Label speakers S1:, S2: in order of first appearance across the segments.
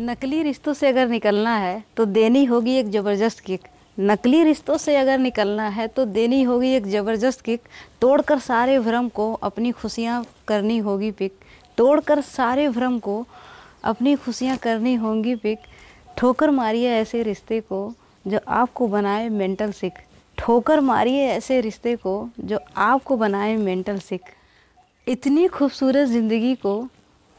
S1: नकली रिश्तों से अगर निकलना है तो देनी होगी एक ज़बरदस्त किक। नकली रिश्तों से अगर निकलना है तो देनी होगी एक ज़बरदस्त किक। तोड़कर सारे भ्रम को अपनी खुशियाँ करनी होगी पिक। तोड़कर सारे भ्रम को अपनी खुशियाँ करनी होंगी पिक। ठोकर मारिए ऐसे रिश्ते को जो आपको बनाए मेंटल सिक। ठोकर मारिए ऐसे रिश्ते को जो आपको बनाए मेंटल सिक। इतनी खूबसूरत ज़िंदगी को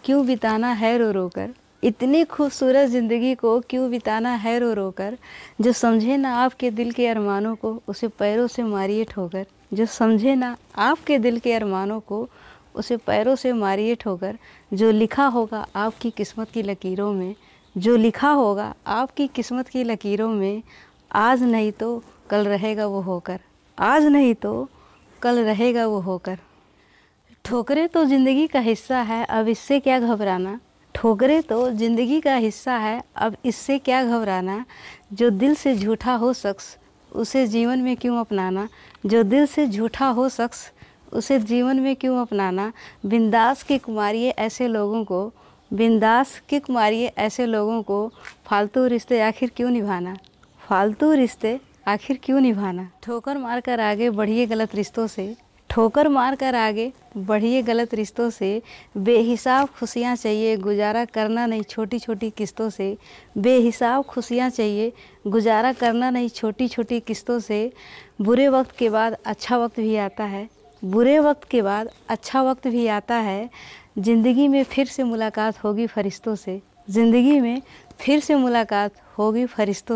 S1: क्यों बिताना है रो रो कर? इतनी खूबसूरत ज़िंदगी को क्यों बिताना है रो रो कर जो समझे ना आपके दिल के अरमानों को, उसे पैरों से मारिए ठोकर। जो समझे ना आपके दिल के अरमानों को, उसे पैरों से मारिए ठोकर। जो लिखा होगा आपकी किस्मत की लकीरों में, जो लिखा होगा आपकी किस्मत की लकीरों में, आज नहीं तो कल रहेगा वो होकर। आज नहीं तो कल रहेगा वो होकर। ठोकरें तो ज़िंदगी का हिस्सा है, अब इससे क्या घबराना? ठोकरे तो ज़िंदगी का हिस्सा है, अब इससे क्या घबराना? जो दिल से झूठा हो शख्स, उसे जीवन में क्यों अपनाना? जो दिल से झूठा हो शख्स, उसे जीवन में क्यों अपनाना? बिंदास की कुमारी ऐसे लोगों को, बिंदास की कुमारी ऐसे लोगों को फालतू रिश्ते आखिर क्यों निभाना? फालतू रिश्ते आखिर क्यों निभाना? ठोकर मारकर आगे बढ़िए गलत रिश्तों से ठोकर मार कर आगे। बढ़िए गलत रिश्तों से बेहिसाब खुशियाँ चाहिए, गुजारा करना नहीं छोटी छोटी किस्तों से। बेहिसाब खुशियाँ चाहिए, गुजारा करना नहीं छोटी छोटी किस्तों से। बुरे वक्त के बाद अच्छा वक्त भी आता है। बुरे वक्त के बाद अच्छा वक्त भी आता है। ज़िंदगी में फिर से मुलाकात होगी फरिश्तों से। ज़िंदगी में फिर से मुलाकात होगी फरिश्तों